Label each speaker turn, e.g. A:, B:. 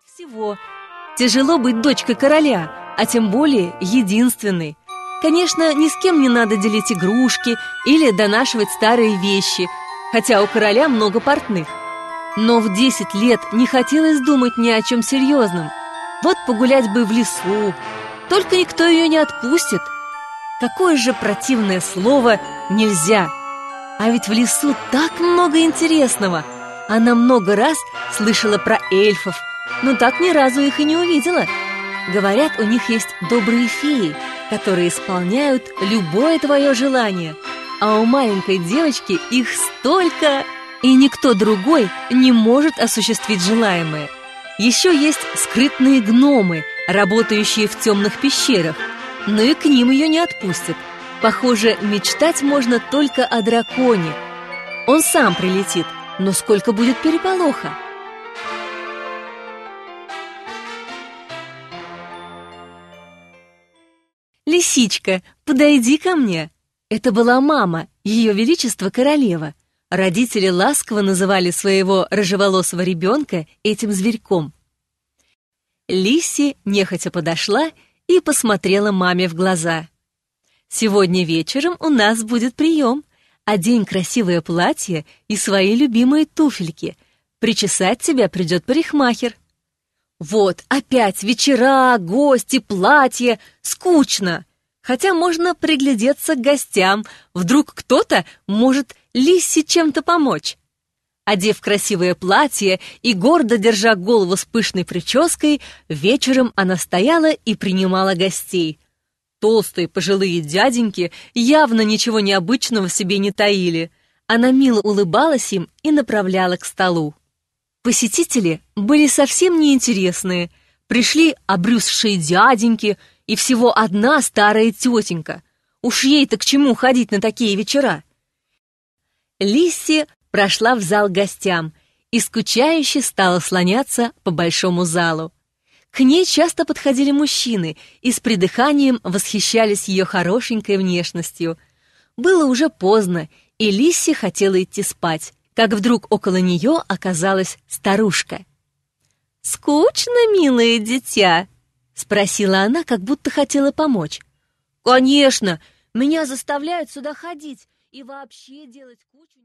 A: от всего. Тяжело быть дочкой короля, а тем более единственной. Конечно, ни с кем не надо делить игрушки или донашивать старые вещи, хотя у короля много портных. Но в 10 лет не хотелось думать ни о чем серьезном. Вот погулять бы в лесу, только никто ее не отпустит. Какое же противное слово «нельзя». А ведь в лесу так много интересного. Она много раз слышала про эльфов, но так ни разу их и не увидела. Говорят, у них есть добрые феи, которые исполняют любое твое желание. А у маленькой девочки их столько, и никто другой не может осуществить желаемое. Еще есть скрытные гномы, работающие в темных пещерах, но и к ним ее не отпустят. Похоже, мечтать можно только о драконе. Он сам прилетит, но сколько будет переполоха? «Лисичка, подойди ко мне!» Это была мама, ее величество королева. Родители ласково называли своего рыжеволосого ребенка этим зверьком. Лиси нехотя подошла и посмотрела маме в глаза. «Сегодня вечером у нас будет прием. Одень красивое платье и свои любимые туфельки. Причесать тебя придет парикмахер». Вот, опять вечера, гости, платья. Скучно. Хотя можно приглядеться к гостям. Вдруг кто-то может Лисе чем-то помочь. Одев красивое платье и гордо держа голову с пышной прической, вечером она стояла и принимала гостей. Толстые пожилые дяденьки явно ничего необычного в себе не таили. Она мило улыбалась им и направляла к столу. Посетители были совсем неинтересные. Пришли обрюзшие дяденьки и всего одна старая тетенька. Уж ей-то к чему ходить на такие вечера? Лисси прошла в зал гостям и скучающе стала слоняться по большому залу. К ней часто подходили мужчины и с придыханием восхищались ее хорошенькой внешностью. Было уже поздно, и Лисси хотела идти спать как вдруг около нее оказалась старушка. «Скучно, милое дитя?» — спросила она, как будто хотела помочь. «Конечно! Меня заставляют сюда ходить и вообще делать кучу